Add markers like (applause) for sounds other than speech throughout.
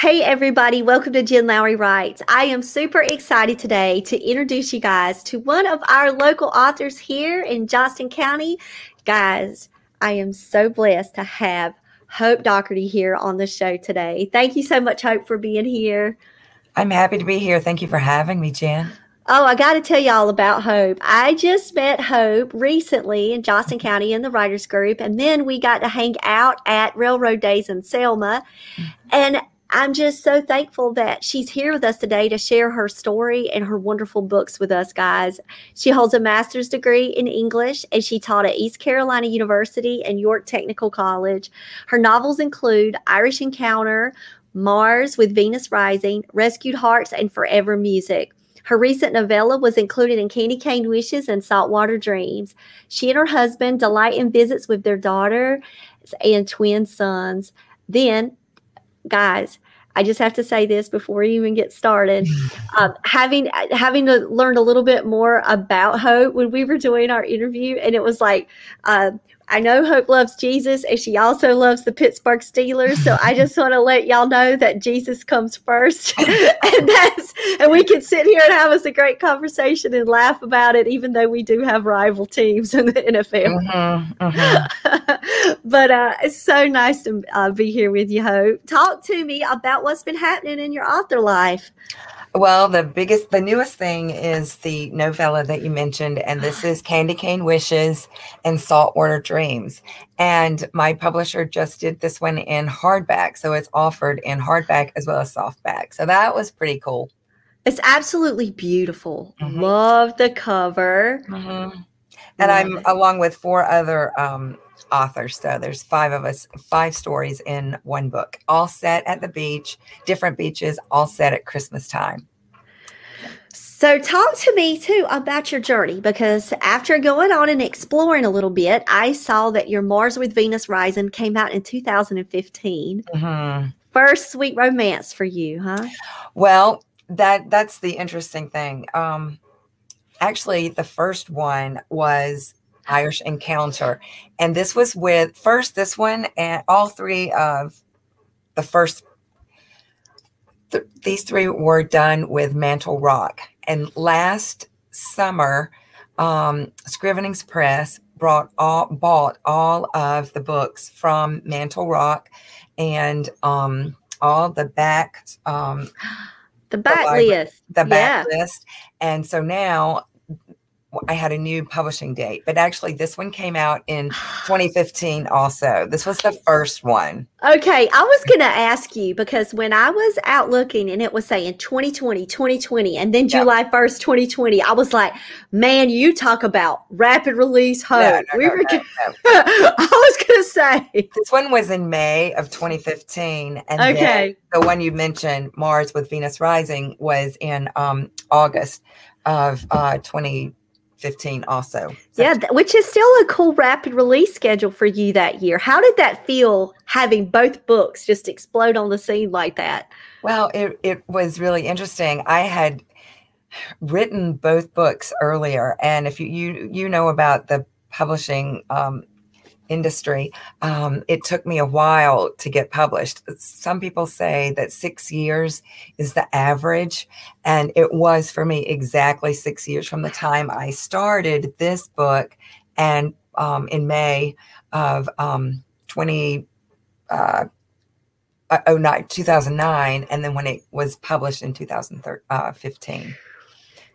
Hey, everybody, welcome to Jen Lowry Writes. I am super excited today to introduce you guys to one of our local authors here in Johnston County. Guys, I am so blessed to have Hope Dougherty here on the show today. Thank you so much, Hope, for being here. I'm happy to be here. Thank you for having me, Jen. Oh, I got to tell you all about Hope. I just met Hope recently in Johnston County in the writers group, and then we got to hang out at Railroad Days in Selma. Mm. And I'm just so thankful that she's here with us today to share her story and her wonderful books with us, guys. She holds a master's degree in English and she taught at East Carolina University and York Technical College. Her novels include Irish Encounter, Mars with Venus Rising, Rescued Hearts, and Forever Music. Her recent novella was included in Candy Cane Wishes and Saltwater Dreams. She and her husband delight in visits with their daughter and twin sons. Then guys, I just have to say this before we even get started. (laughs) Um, having having to learn a little bit more about Hope when we were doing our interview, and it was like uh, I know Hope loves Jesus and she also loves the Pittsburgh Steelers. So I just want to let y'all know that Jesus comes first. (laughs) and that's and we can sit here and have us a great conversation and laugh about it, even though we do have rival teams in the NFL. Mm-hmm, mm-hmm. (laughs) but uh, it's so nice to uh, be here with you, Hope. Talk to me about what's been happening in your author life. Well, the biggest, the newest thing is the novella that you mentioned, and this (gasps) is Candy Cane Wishes and Saltwater Dreams. And my publisher just did this one in hardback. So it's offered in hardback as well as softback. So that was pretty cool. It's absolutely beautiful. Mm-hmm. Love the cover. Mm-hmm. And I'm along with four other um, authors. So there's five of us, five stories in one book, all set at the beach, different beaches, all set at Christmas time. So, talk to me too about your journey because after going on and exploring a little bit, I saw that your Mars with Venus Rising came out in 2015. Mm-hmm. First sweet romance for you, huh? Well, that that's the interesting thing. Um, actually, the first one was Irish Encounter. And this was with first this one and all three of the first th- these three were done with Mantle Rock. And last summer, um, Scrivenings Press brought all bought all of the books from Mantle Rock and um, all the back um, the back the list the back yeah. list and so now I had a new publishing date, but actually this one came out in 2015 also. This was the first one. Okay, I was going to ask you because when I was out looking and it was saying 2020, 2020 and then July 1st, 2020, I was like, "Man, you talk about rapid release hope." No, no, we no, were gonna, (laughs) I was going to say. This one was in May of 2015 and okay. the one you mentioned, Mars with Venus Rising was in um, August of uh, 20 15 also. So. Yeah, which is still a cool rapid release schedule for you that year. How did that feel having both books just explode on the scene like that? Well, it, it was really interesting. I had written both books earlier and if you you you know about the publishing um, industry, um, it took me a while to get published. Some people say that six years is the average, and it was for me exactly six years from the time I started this book and um, in May of um, 20. Uh, uh, oh, nine, 2009, and then when it was published in 2015.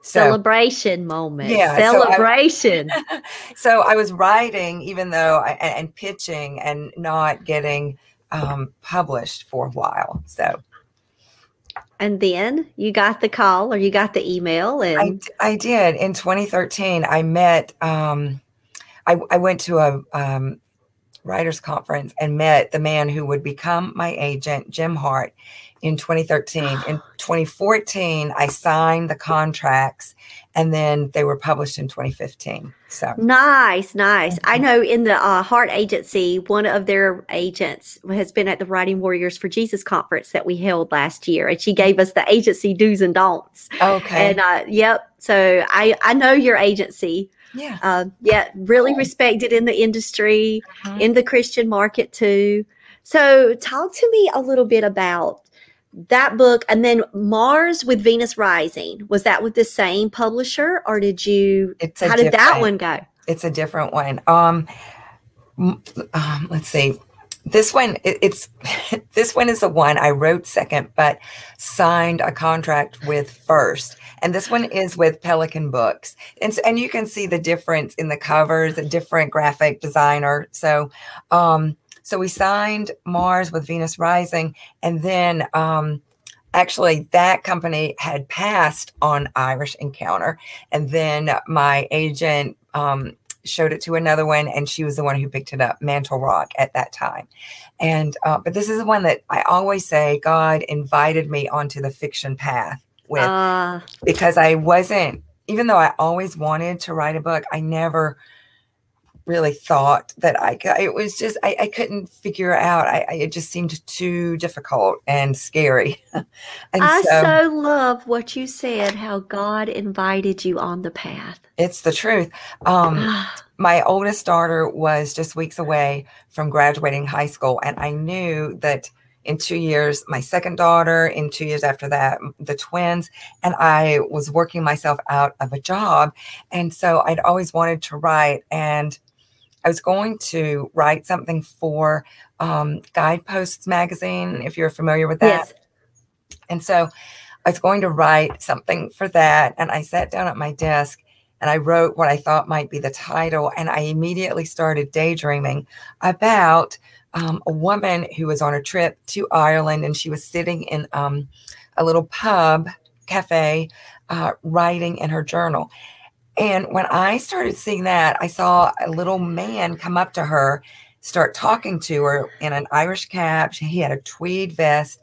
Uh, so, celebration moment. Yeah. Celebration. So I, (laughs) so I, was writing, even though, I, and pitching and not getting um, published for a while. So. And then you got the call or you got the email and I, I did in 2013. I met, um, I, I went to a, um, writers conference and met the man who would become my agent, Jim Hart, in 2013. In 2014, I signed the contracts and then they were published in 2015. So nice, nice. I know in the uh, Hart Agency, one of their agents has been at the Writing Warriors for Jesus conference that we held last year, and she gave us the agency do's and don'ts. Okay. And uh, yep, so I I know your agency. Yeah. Uh, yeah, really cool. respected in the industry, uh-huh. in the Christian market too. So, talk to me a little bit about that book and then Mars with Venus Rising. Was that with the same publisher or did you it's how did that one go? It's a different one. Um, um let's see. This one it, it's (laughs) this one is the one I wrote second but signed a contract with first. And this one is with Pelican Books. And and you can see the difference in the covers, a different graphic designer. So um so we signed Mars with Venus Rising, and then um, actually that company had passed on Irish Encounter, and then my agent um, showed it to another one, and she was the one who picked it up, Mantle Rock, at that time. And uh, but this is the one that I always say God invited me onto the fiction path with uh. because I wasn't, even though I always wanted to write a book, I never really thought that I. It was just I, I couldn't figure out. I, I, it just seemed too difficult and scary. (laughs) and I so, so love what you said. How God invited you on the path. It's the truth. Um, (sighs) my oldest daughter was just weeks away from graduating high school, and I knew that in two years, my second daughter, in two years after that, the twins, and I was working myself out of a job. And so I'd always wanted to write. And I was going to write something for um, Guideposts magazine, if you're familiar with that. Yes. And so I was going to write something for that. And I sat down at my desk and I wrote what I thought might be the title. And I immediately started daydreaming about um, a woman who was on a trip to Ireland and she was sitting in um, a little pub cafe uh, writing in her journal. And when I started seeing that, I saw a little man come up to her, start talking to her in an Irish cap. He had a tweed vest.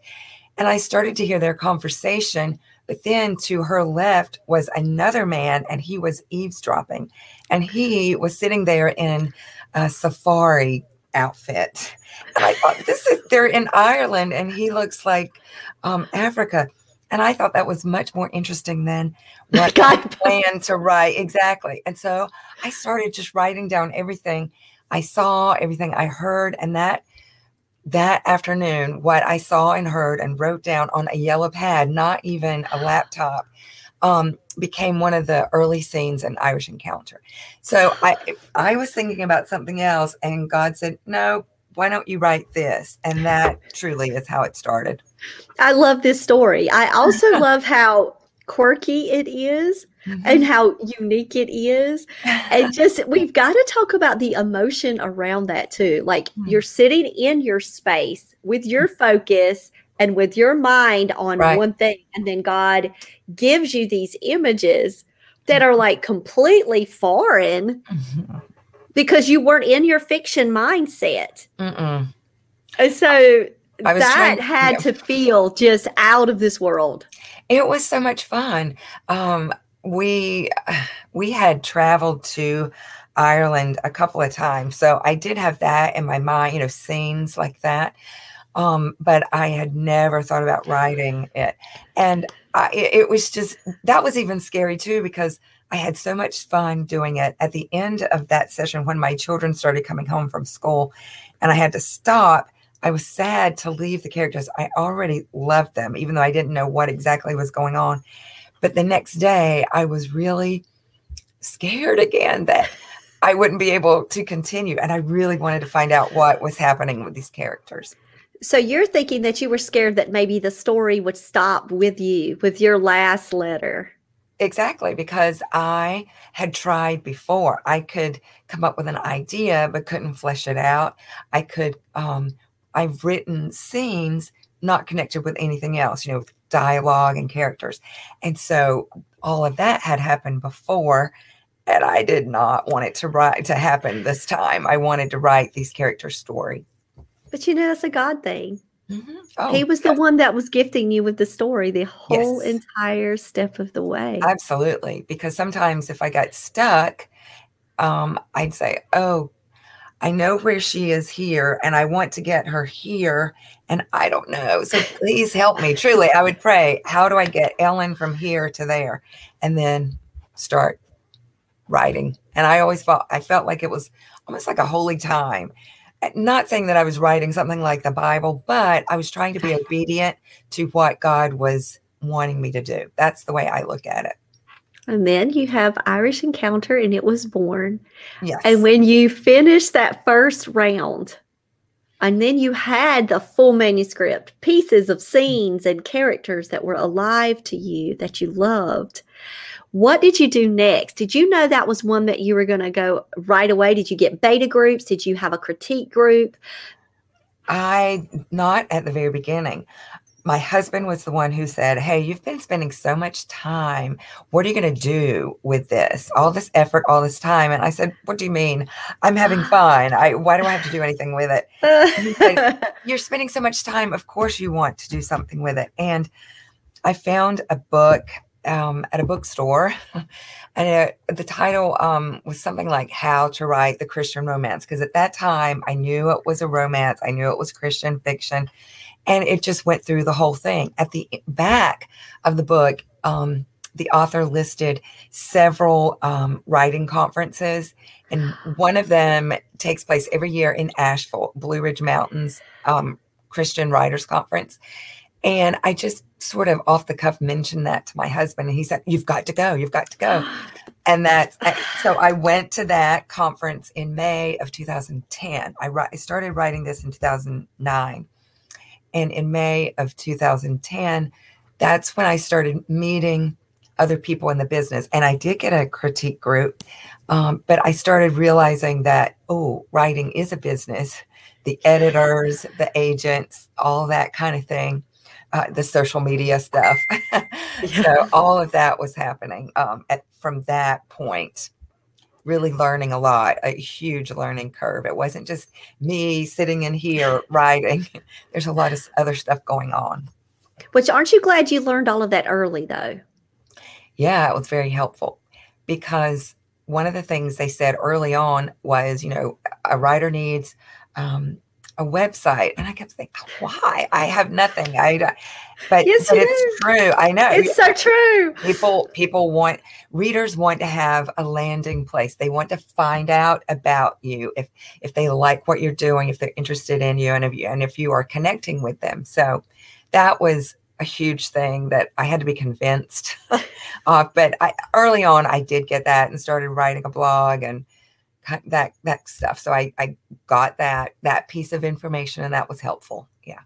And I started to hear their conversation. But then to her left was another man, and he was eavesdropping. And he was sitting there in a safari outfit. And I thought, this is, they're in Ireland, and he looks like um, Africa. And I thought that was much more interesting than (laughs) what I planned to write. Exactly. And so I started just writing down everything I saw, everything I heard, and that that afternoon, what I saw and heard and wrote down on a yellow pad, not even a laptop, um, became one of the early scenes in Irish Encounter. So I I was thinking about something else, and God said, "No, why don't you write this?" And that truly is how it started. I love this story. I also (laughs) love how quirky it is mm-hmm. and how unique it is. And just, we've (laughs) got to talk about the emotion around that too. Like mm-hmm. you're sitting in your space with your focus and with your mind on right. one thing. And then God gives you these images that are like completely foreign (laughs) mm-hmm. Because you weren't in your fiction mindset. Mm-mm. And so that trying, had yeah. to feel just out of this world. It was so much fun. Um, we we had traveled to Ireland a couple of times, so I did have that in my mind, you know, scenes like that. Um, but I had never thought about writing it, and I, it, it was just that was even scary too because I had so much fun doing it. At the end of that session, when my children started coming home from school, and I had to stop I was sad to leave the characters. I already loved them, even though I didn't know what exactly was going on. But the next day, I was really scared again that I wouldn't be able to continue. And I really wanted to find out what was happening with these characters. So you're thinking that you were scared that maybe the story would stop with you, with your last letter. Exactly, because I had tried before. I could come up with an idea, but couldn't flesh it out. I could, um, I've written scenes not connected with anything else, you know, with dialogue and characters. And so all of that had happened before. And I did not want it to write to happen this time. I wanted to write these characters' story. But you know, that's a God thing. Mm-hmm. Oh, he was the one that was gifting you with the story the whole yes. entire step of the way. Absolutely. Because sometimes if I got stuck, um, I'd say, Oh, I know where she is here and I want to get her here. And I don't know. So please help me. Truly, I would pray, How do I get Ellen from here to there? And then start writing. And I always felt, I felt like it was almost like a holy time not saying that I was writing something like the Bible, but I was trying to be (laughs) obedient to what God was wanting me to do. That's the way I look at it. And then you have Irish Encounter and it was born. Yes. And when you finished that first round, and then you had the full manuscript, pieces of scenes and characters that were alive to you that you loved. What did you do next? Did you know that was one that you were going to go right away? Did you get beta groups? Did you have a critique group? I not at the very beginning. My husband was the one who said, Hey, you've been spending so much time. What are you going to do with this? All this effort, all this time. And I said, What do you mean? I'm having (sighs) fun. I why do I have to do anything with it? Said, (laughs) You're spending so much time. Of course you want to do something with it. And I found a book um, at a bookstore, (laughs) and it, the title um, was something like "How to Write the Christian Romance." Because at that time, I knew it was a romance, I knew it was Christian fiction, and it just went through the whole thing. At the back of the book, um, the author listed several um, writing conferences, and one of them takes place every year in Asheville, Blue Ridge Mountains um, Christian Writers Conference. And I just sort of off the cuff mentioned that to my husband, and he said, You've got to go, you've got to go. (gasps) And that, so I went to that conference in May of 2010. I, I started writing this in 2009. And in May of 2010, that's when I started meeting other people in the business. And I did get a critique group, um, but I started realizing that, oh, writing is a business. The editors, the agents, all that kind of thing uh, the social media stuff. (laughs) yeah. So all of that was happening um, at, from that point. Really learning a lot, a huge learning curve. It wasn't just me sitting in here writing. (laughs) There's a lot of other stuff going on. Which aren't you glad you learned all of that early, though? Yeah, it was very helpful because one of the things they said early on was, you know, a writer needs um, a website and i kept thinking why? I have nothing. I but, yes, but it's true. I know. It's so true. People people want readers want to have a landing place. They want to find out about you if if they like what you're doing if they're interested in you and if you and if you are connecting with them. So that was a huge thing that i had to be convinced (laughs) of but I, early on i did get that and started writing a blog and that that stuff. So I I got that that piece of information and that was helpful. Yeah.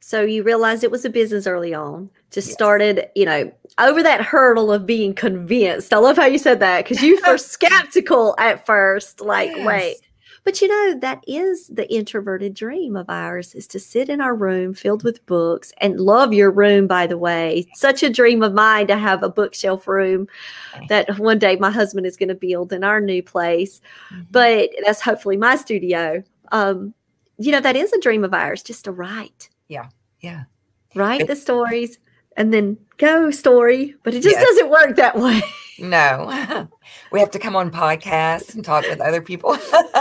So you realized it was a business early on. Just yes. started, you know, over that hurdle of being convinced. I love how you said that because you were (laughs) skeptical at first. Like, yes. wait, but you know, that is the introverted dream of ours is to sit in our room filled with books and love your room, by the way. Such a dream of mine to have a bookshelf room that one day my husband is going to build in our new place. Mm-hmm. But that's hopefully my studio. Um, you know, that is a dream of ours just to write. Yeah. Yeah. Write the stories and then go story, but it just yes. doesn't work that way. No, (laughs) we have to come on podcasts and talk with other people.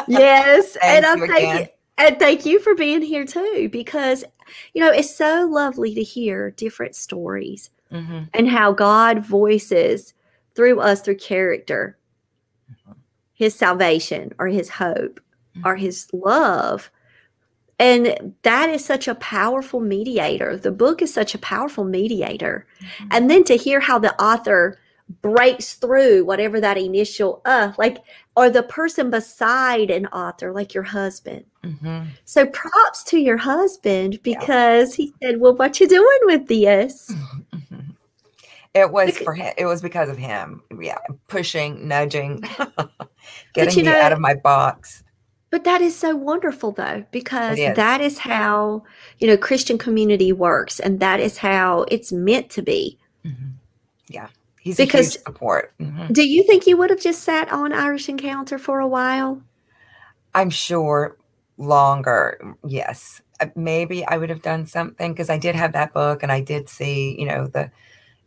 yes, (laughs) and I thank you, and thank you for being here too, because you know it's so lovely to hear different stories mm-hmm. and how God voices through us through character, mm-hmm. His salvation or His hope mm-hmm. or His love. And that is such a powerful mediator. The book is such a powerful mediator. Mm-hmm. And then to hear how the author breaks through whatever that initial uh like or the person beside an author like your husband Mhm. so props to your husband because he said well what you doing with this (laughs) Mhm. It was Bec- for him. It was because of him. Yeah, pushing, nudging, (laughs) (laughs) getting me know- out of my box. but that is so wonderful though because is. that is how you know christian community works and that is how it's meant to be Mhm. Yeah, he's Because- support. Mhm. do you think you would have just sat on irish encounter for a while I'm sure longer. Yes, Uh, maybe I would have done something because I did have that book and I did see, you know, the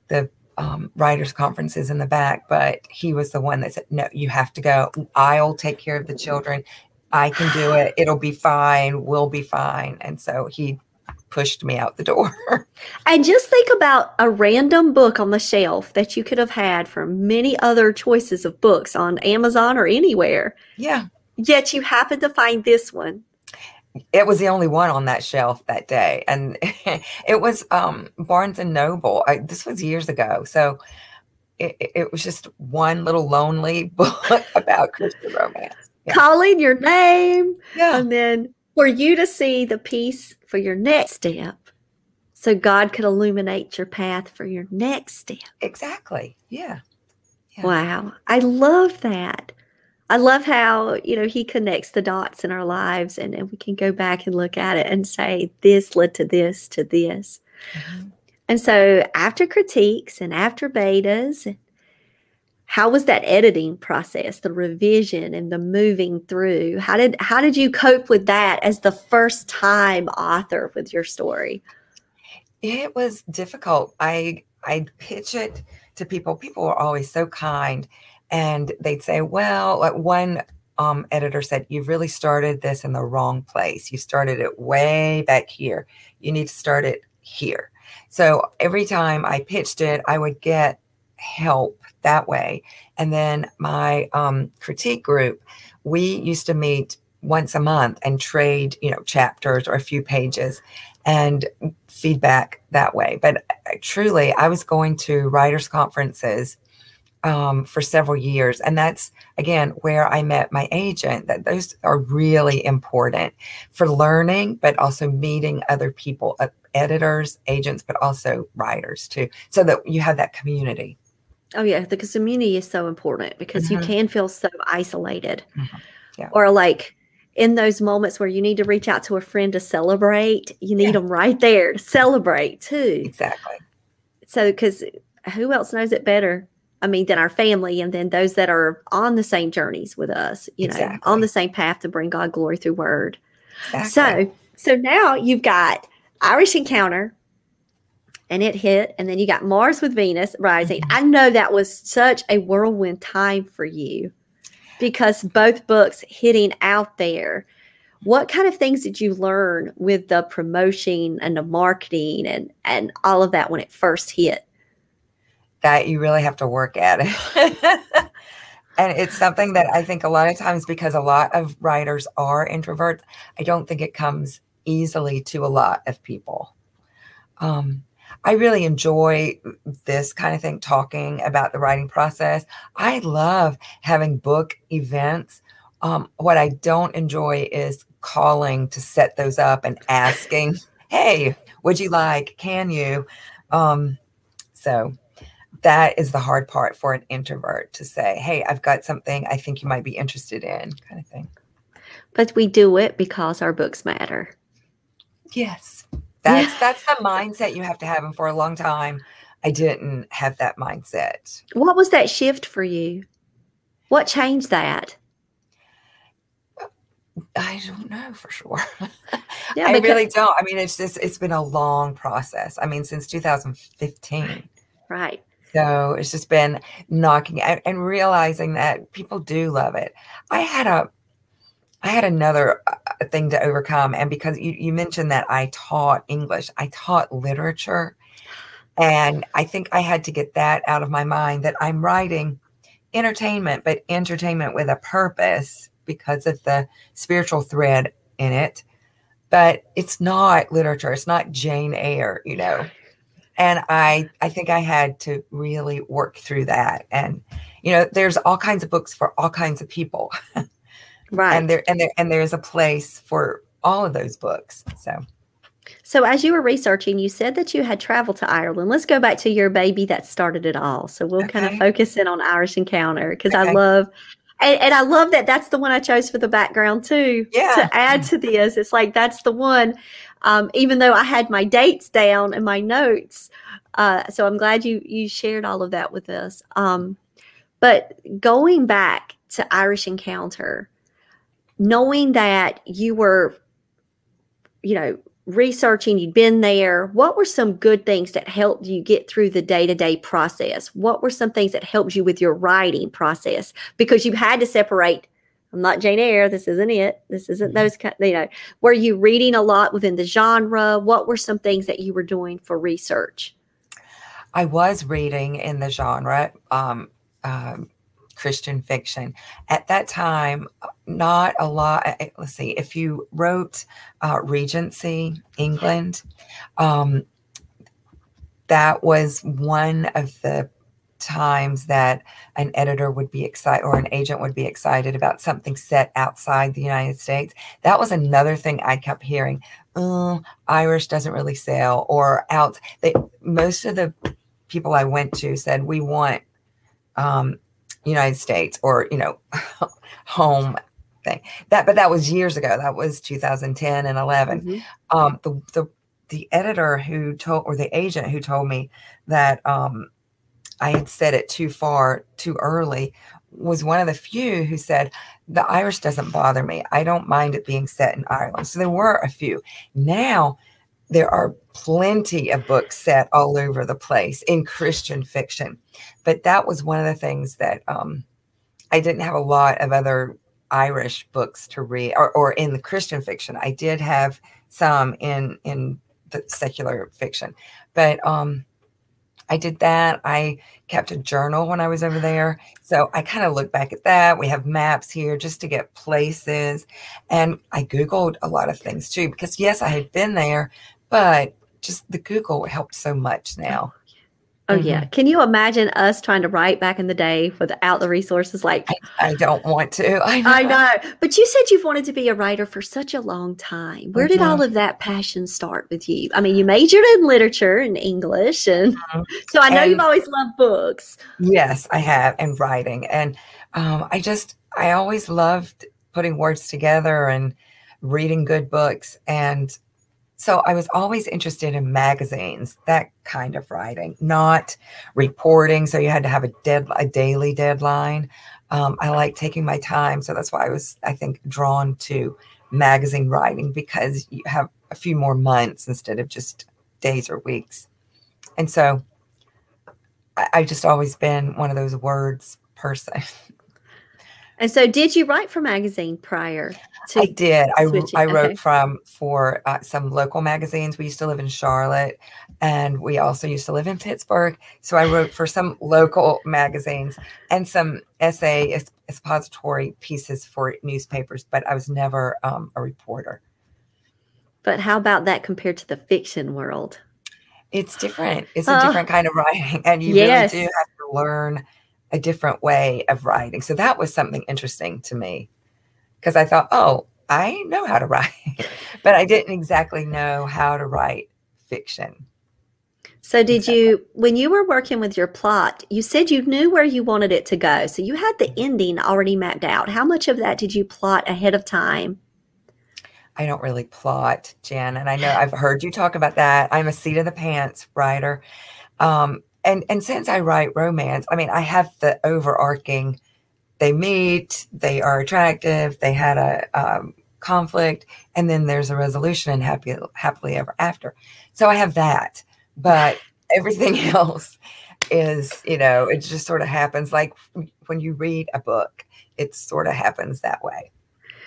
the um, writers conferences in the back. But he was the one that said, "No, you have to go. I'll take care of the children. I can do it. It'll be fine. We'll be fine." And so he pushed me out the door. (laughs) And just think about a random book on the shelf that you could have had from many other choices of books on Amazon or anywhere. yeah, Yet you happen to find this one. it was the only one on that shelf that day and (laughs) it was um barnes and noble I, this was years ago so it, it- it was just one little lonely (laughs) book about christian romance Yeah. Calling your name, yeah and then for you to see the piece for your next step. So God could illuminate your path for your next step. exactly yeah Yeah. Wow. I love that. I love how, you know, he connects the dots in our lives and, and we can go back and look at it and say, this led to this, to this. Mhm. And so after critiques and after betas, how was that editing process, the revision and the moving through? How did how did you cope with that as the first time author with your story? it was difficult. I i'd pitch it to people. People were always so kind and they'd say well one um, editor said you've really started this in the wrong place. You started it way back here. You need to start it here. So every time i pitched it i would get help that way and then my um, critique group we used to meet once a month and trade you know chapters or a few pages and feedback that way. But uh, truly, I was going to writers' conferences um, for several years, and that's again where I met my agent. That those are really important for learning, but also meeting other people, uh, editors, agents, but also writers too, so that you have that community. Oh yeah, the community is so important because you Mhm. can feel so isolated. Mhm. Yeah. Or like in those moments where you need to reach out to a friend to celebrate, you need Yeah. them right there to celebrate too. Exactly. So cuz who else knows it better? I mean, than our family and then those that are on the same journeys with us, you know, on the same path to bring God glory through word. Exactly. So, so now you've got Irish Encounter, and it hit, and then you got Mars with Venus rising. Mhm. I know that was such a whirlwind time for you because both books hitting out there. What kind of things did you learn with the promotion and the marketing and and all of that when it first hit? that you really have to work at it. (laughs) and it's something that I think a lot of times because a lot of writers are introverts, I don't think it comes easily to a lot of people. Um, I really enjoy this kind of thing, talking about the writing process. I love having book events. Um, what I don't enjoy is calling to set those up and asking, (laughs) hey, would you like, can you? Um, so that is the hard part for an introvert to say, hey, I've got something I think you might be interested in, kind of thing. But we do it because our books matter. Yes. That's Yeah. that's the mindset you have to have. And for a long time, I didn't have that mindset. What was that shift for you? What changed that? I don't know for sure. (laughs) Yeah, I really don't. I mean, it's just it's been a long process. I mean, since 2015. Right. So it's just been knocking and, and realizing that people do love it. I had a, I had another uh, uh, thing to overcome, and because you, you mentioned that I taught English, I taught literature, and I think I had to get that out of my mind that I'm writing entertainment, but entertainment with a purpose because of the spiritual thread in it. But it's not literature. It's not Jane Eyre, you know. and I I think I had to really work through that. And you know, there's all kinds of books for all kinds of people. (laughs) right. And there and there and there's a place for all of those books. So so as you were researching, you said that you had traveled to Ireland. Let's go back to your baby that started it all. So we'll okay. kind of focus in on Irish Encounter because okay. I love and, and, I love that that's the one I chose for the background too. Yeah. To add to this, it's like that's the one. Um, even though I had my dates down and my notes, uh, so I'm glad you you shared all of that with us. Um, but going back to Irish Encounter, knowing that you were, you know, researching, you'd been there, what were some good things that helped you get through the day to day process? What were some things that helped you with your writing process? Because you had to separate. I'm not Jane Eyre. This isn't it. This isn't mm-hmm. those kind. You know, were you reading a lot within the genre? What were some things that you were doing for research? I was reading in the genre. Um, um, Christian fiction. At that time, not a lot. Eh, eh, let's see, if you wrote uh, Regency England, um, that was one of the times that an editor would be excited or an agent would be excited about something set outside the United States. That was another thing I kept hearing. Oh, Irish doesn't really sell or out. They most of the people I went to said we want um, United States or, you know, (laughs) home thing. That, but that was years ago. That was 2010 and 11. Mm-hmm. Um, the, the, the editor who told, or the agent who told me that um, I had said it too far, too early, was one of the few who said, The Irish doesn't bother me. I don't mind it being set in Ireland. So there were a few. Now, there are plenty of books set all over the place in Christian fiction. But that was one of the things that um, I didn't have a lot of other Irish books to read, or, or in the Christian fiction. I did have some in in the secular fiction, but um, I did that. I kept a journal when I was over there. So I kind of look back at that. We have maps here just to get places. And I Googled a lot of things too, because yes, I had been there, but just the Google helped so much now. Oh mm-hmm. yeah. Can you imagine us trying to write back in the day without the resources? Like I, I don't want to. (laughs) I know. I know. But you said you've wanted to be a writer for such a long time. Where mm-hmm. did all of that passion start with you? I mean, you majored in literature and English and mm-hmm. (laughs) so I know and, you've always loved books. Yes, I have and writing. And um, I just I always loved putting words together and reading good books and so I was always interested in magazines, that kind of writing, not reporting. So you had to have a dead a daily deadline. Um, I like taking my time, so that's why I was, I think, drawn to magazine writing because you have a few more months instead of just days or weeks. And so I, I just always been one of those words person. (laughs) And so, did you write for magazine prior to? I did. I, I wrote okay. from for uh, some local magazines. We used to live in Charlotte, and we also used to live in Pittsburgh. So I wrote for some local magazines and some essay expository pieces for newspapers. But I was never um, a reporter. But how about that compared to the fiction world? It's different. It's a different kind of writing, and you yes. really do have to learn a different way of writing. So that was something interesting to me because I thought, oh, I know how to (laughs) write, but I didn't exactly know how to write fiction. So, did you, when you were working with your plot, you said you knew where you wanted it to go. So, you had the ending already mapped out. How much of that did you plot ahead of time? I don't really plot, Jen. And I know I've heard you talk about that. I'm a seat of the pants writer. Um, and and since I write romance, I mean, I have the overarching. They meet, they are attractive, they had a um, conflict, and then there's a resolution and happy happily ever after. So I have that, but (laughs) everything else is, you know, it just sort of happens. Like when you read a book, it sort of happens that way.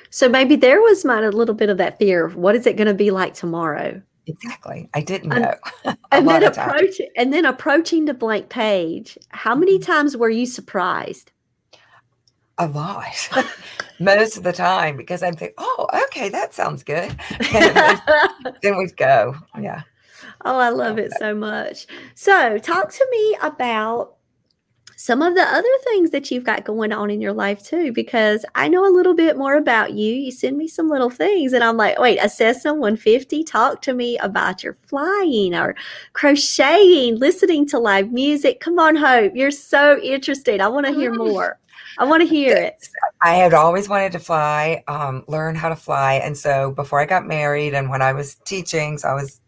So maybe there was mine a little bit of that fear. Of what is it going to be like tomorrow? Exactly. I didn't know. (laughs) and then approaching and then approaching the blank page. How many mm-hmm. times were you surprised? A lot. (laughs) Most of the time because I'm thinking, oh, okay, that sounds good. (laughs) then, then we'd go. Yeah. Oh, I love it so much. So, talk to me about some of the other things that you've got going on in your life too, because I know a little bit more about you. You send me some little things, and I'm like, wait, a Cessna 150? Talk to me about your flying or crocheting, listening to live music. Come on, Hope. You're so interested. I want to hear more. I want to hear it. I had always wanted to fly, um, learn how to fly. And so before I got married and when I was teaching, so I was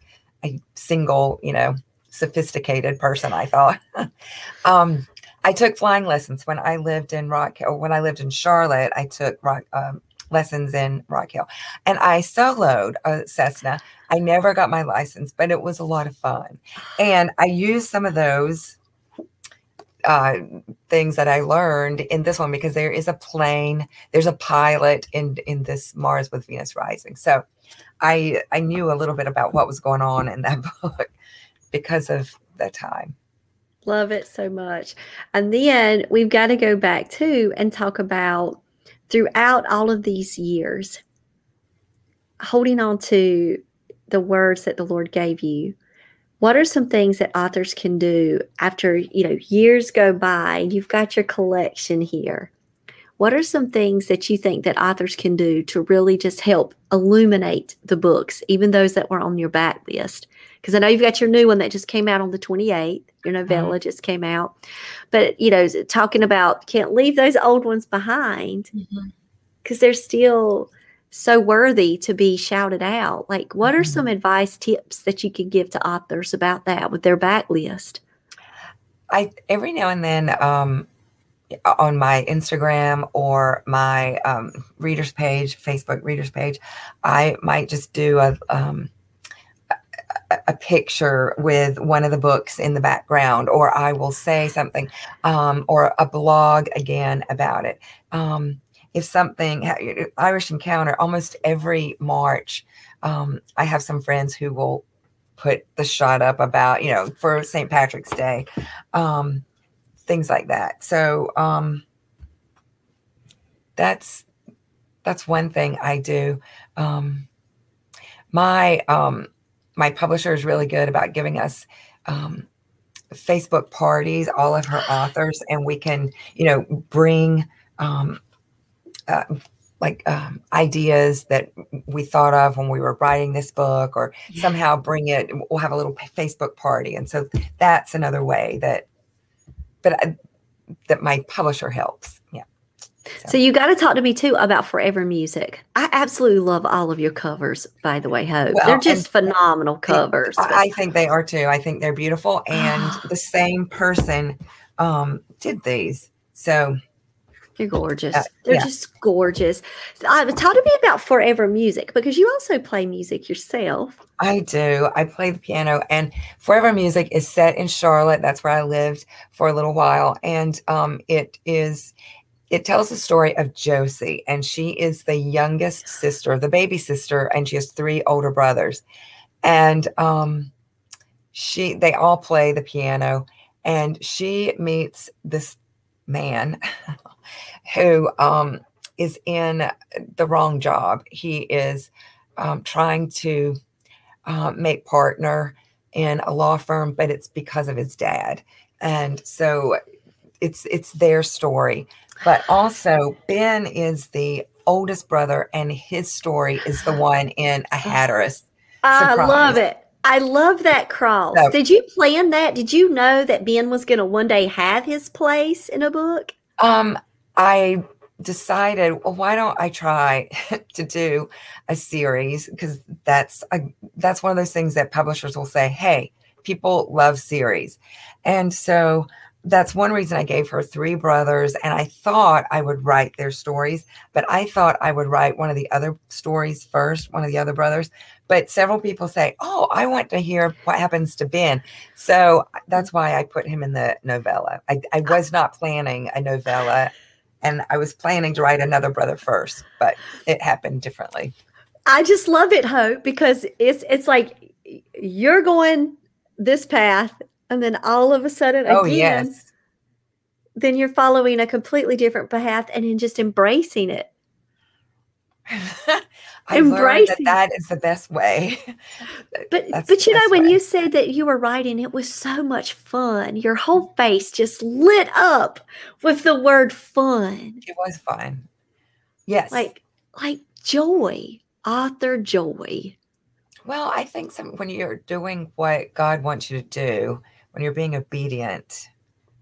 a single, you know, sophisticated person, I thought. (laughs) um, I took flying lessons when I lived in Rock Hill. When I lived in Charlotte, I took rock, um, lessons in Rock Hill, and I soloed a Cessna. I never got my license, but it was a lot of fun, and I used some of those uh, things that I learned in this one because there is a plane, there's a pilot in in this Mars with Venus Rising. So I I knew a little bit about what was going on in that (laughs) book because of the time. Love it so much. And then we've got to go back too and talk about throughout all of these years, holding on to the words that the Lord gave you. What are some things that authors can do after, you know, years go by and you've got your collection here? What are some things that you think that authors can do to really just help illuminate the books, even those that were on your back list? Because I know you've got your new one that just came out on the 28th. Your novella mm-hmm. just came out. But, you know, talking about can't leave those old ones behind because mm-hmm. they're still so worthy to be shouted out. Like, what are mm-hmm. some advice tips that you could give to authors about that with their backlist? I every now and then um, on my Instagram or my um, readers page, Facebook readers page, I might just do a um, a picture with one of the books in the background, or I will say something, um, or a blog again about it. Um, if something, Irish Encounter, almost every March, um, I have some friends who will put the shot up about, you know, for St. Patrick's Day, um, things like that. So um, that's that's one thing I do. Um, my um, my publisher is really good about giving us um, Facebook parties, all of her (sighs) authors, and we can, you know, bring um, uh, like um, ideas that we thought of when we were writing this book, or yeah. somehow bring it. We'll have a little Facebook party, and so that's another way that. But uh, that my publisher helps. Yeah. So. so, you got to talk to me too about Forever Music. I absolutely love all of your covers, by the way, Hope. Well, they're just phenomenal covers. I think they are too. I think they're beautiful. And the same person um, did these. So you're gorgeous. Uh, they're yeah. just gorgeous. Uh, talk to me about Forever Music because you also play music yourself. I do. I play the piano, and Forever Music is set in Charlotte. That's where I lived for a little while, and um, it is it tells the story of Josie, and she is the youngest sister, the baby sister, and she has three older brothers. And um, she, they all play the piano, and she meets this man (laughs) who um, is in the wrong job. He is um, trying to uh, make partner in a law firm, but it's because of his dad, and so it's it's their story but also, Ben is the oldest brother, and his story is the (gasps) one in a Hatteras. I love it. I love that cross. So, Did you plan that? Did you know that Ben was going to one day have his place in a book? Um, I decided, well, why don't I try (laughs) to do a series? Because that's a, that's one of those things that publishers will say, "Hey, people love series," and so that's one reason I gave her three brothers. And I thought I would write their stories, but I thought I would write one of the other stories first, one of the other brothers. But several people say, Oh, I want to hear what happens to Ben. So that's why I put him in the novella. I, I ah. was not planning a novella and I was planning to write another brother first, but it happened differently. I just love it, Hope, because it's it's like you're going this path and then all of a sudden oh, again yes. then you're following a completely different path and then just embracing it (laughs) I've learned that Embracing. that is the best way. (laughs) But That's but you know when way. you said that you were writing, it was so much fun. Your whole face just lit up with the word fun, It was fun. Yes. like like joy, author joy. Well, I think some when you're doing what God wants you to do, when you're being obedient,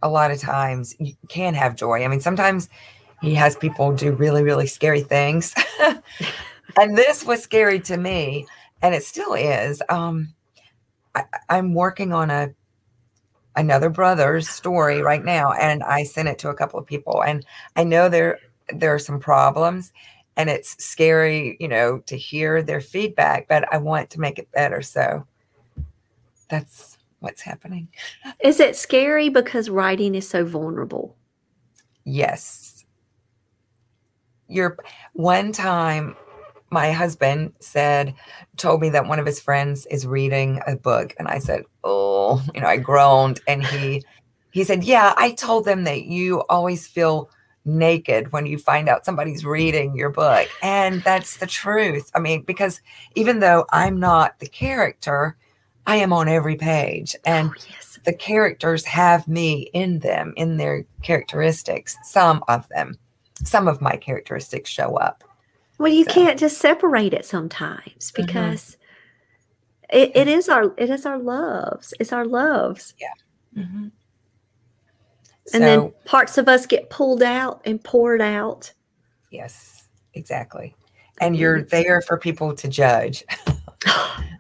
a lot of times you can have joy. I mean, sometimes He has people do really, really scary things, (laughs) and this was scary to me, and it still is. Um, I, I'm working on a another brother's story right now, and I sent it to a couple of people, and I know there there are some problems, and it's scary, you know, to hear their feedback, but I want to make it better. So that's what's happening. Is it scary because writing is so vulnerable? Yes. You're one time my husband said, told me that one of his friends is reading a book. And I said, Oh, you know, I groaned. And he he said, Yeah, I told them that you always feel naked when you find out somebody's reading your book. And that's the truth. I mean, because even though I'm not the character, I am on every page. And oh, yes. the characters have me in them, in their characteristics. Some of them, some of my characteristics show up. Well, you So- can't just separate it sometimes Mhm. because it, it is our it is our loves. It's our loves. And And then parts of us get pulled out and poured out. yes, exactly. And you're there for people to judge. (laughs)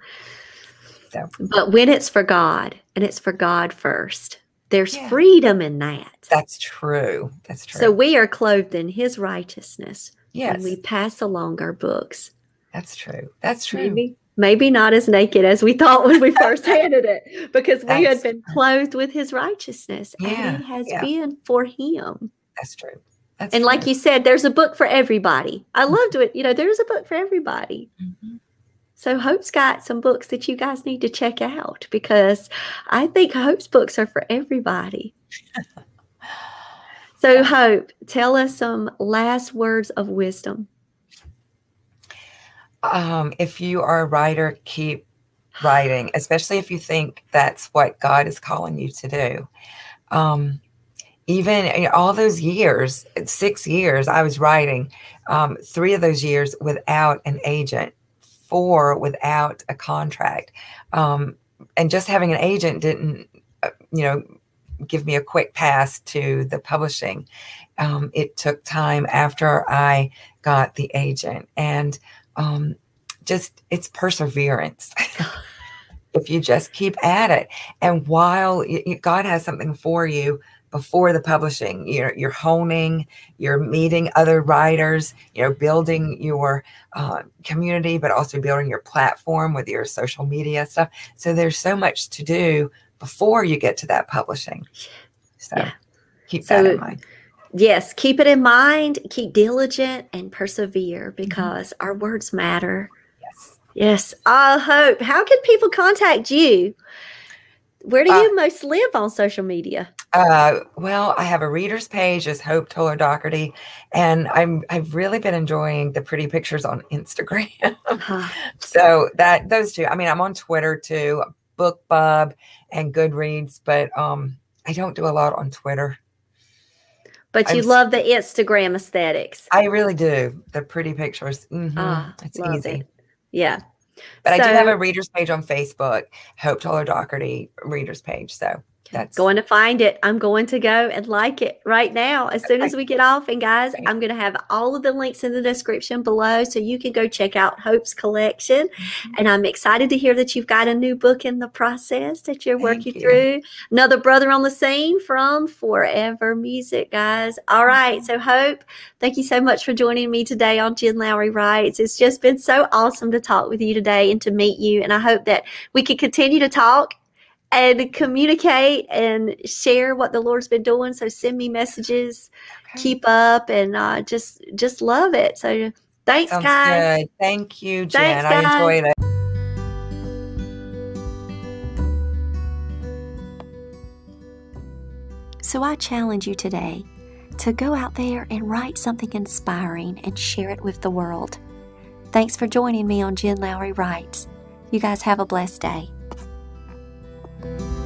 So But when it's for God and it's for God first, there's Yeah. freedom in that. that's true. That's true. So we are clothed in his righteousness yes, and we pass along our books. that's true. That's true. Maybe maybe not as naked as we thought when we first (laughs) handed it because we had been clothed with his righteousness Yeah, and it has yeah. been for him. That's true. That's And like you said, there's a book for everybody. I loved it. You know, there's a book for everybody. Mhm. So Hope's got some books that you guys need to check out because I think Hope's books are for everybody. (laughs) so Hope, tell us some last words of wisdom. um, if you are a writer, keep writing, especially if you think that's what God is calling you to do. Um, even in all those years, six years, I was writing, um, three of those years without an agent, four without a contract. Um, and just having an agent didn't, uh, you know, give me a quick pass to the publishing. Um, it took time after I got the agent. And um, just it's perseverance. (laughs) if you just keep at it, and while y- y- God has something for you before the publishing, you're you're honing, you're meeting other writers, you know building your uh, community, but also building your platform with your social media stuff. So there's so much to do before you get to that publishing. So Yeah. keep So- that in mind. Yes, keep it in mind, keep diligent and persevere because our words matter. Yes. Yes. I Hope, how can people contact you? Where do Uh, you most live on social media? Uh, well, I have a reader's page as Hope Toller Dougherty, and I'm I've really been enjoying the pretty pictures on Instagram. Uh, (laughs) so that those two. I mean, I'm on Twitter too, BookBub and Goodreads, but um, I don't do a lot on Twitter. but you I'm love the Instagram aesthetics. I really do the pretty pictures. Mhm, Ah, it's easy. it. Yeah. But I do have a reader's page on Facebook, Hope Toller Dougherty readers page. So that's Going to find it. I'm going to go and like it right now as soon as we get off. And guys, I'm going to have all of the links in the description below so you can go check out Hope's collection. Mm-hmm. And I'm excited to hear that you've got a new book in the process that you're working you. through. Another brother on the scene from Forever Music, guys. All right. So, Hope, thank you so much for joining me today on Jen Lowry Writes. It's just been so awesome to talk with you today and to meet you. And I hope that we can continue to talk and communicate and share what the Lord's been doing. So send me messages, okay. keep up, and uh, just just love it. So thanks, Sounds guys. good. Thank you, Jen. Thanks, I guys. enjoyed it. So I challenge you today to go out there and write something inspiring and share it with the world. Thanks for joining me on Jen Lowry Writes. You guys have a blessed day. Thank you.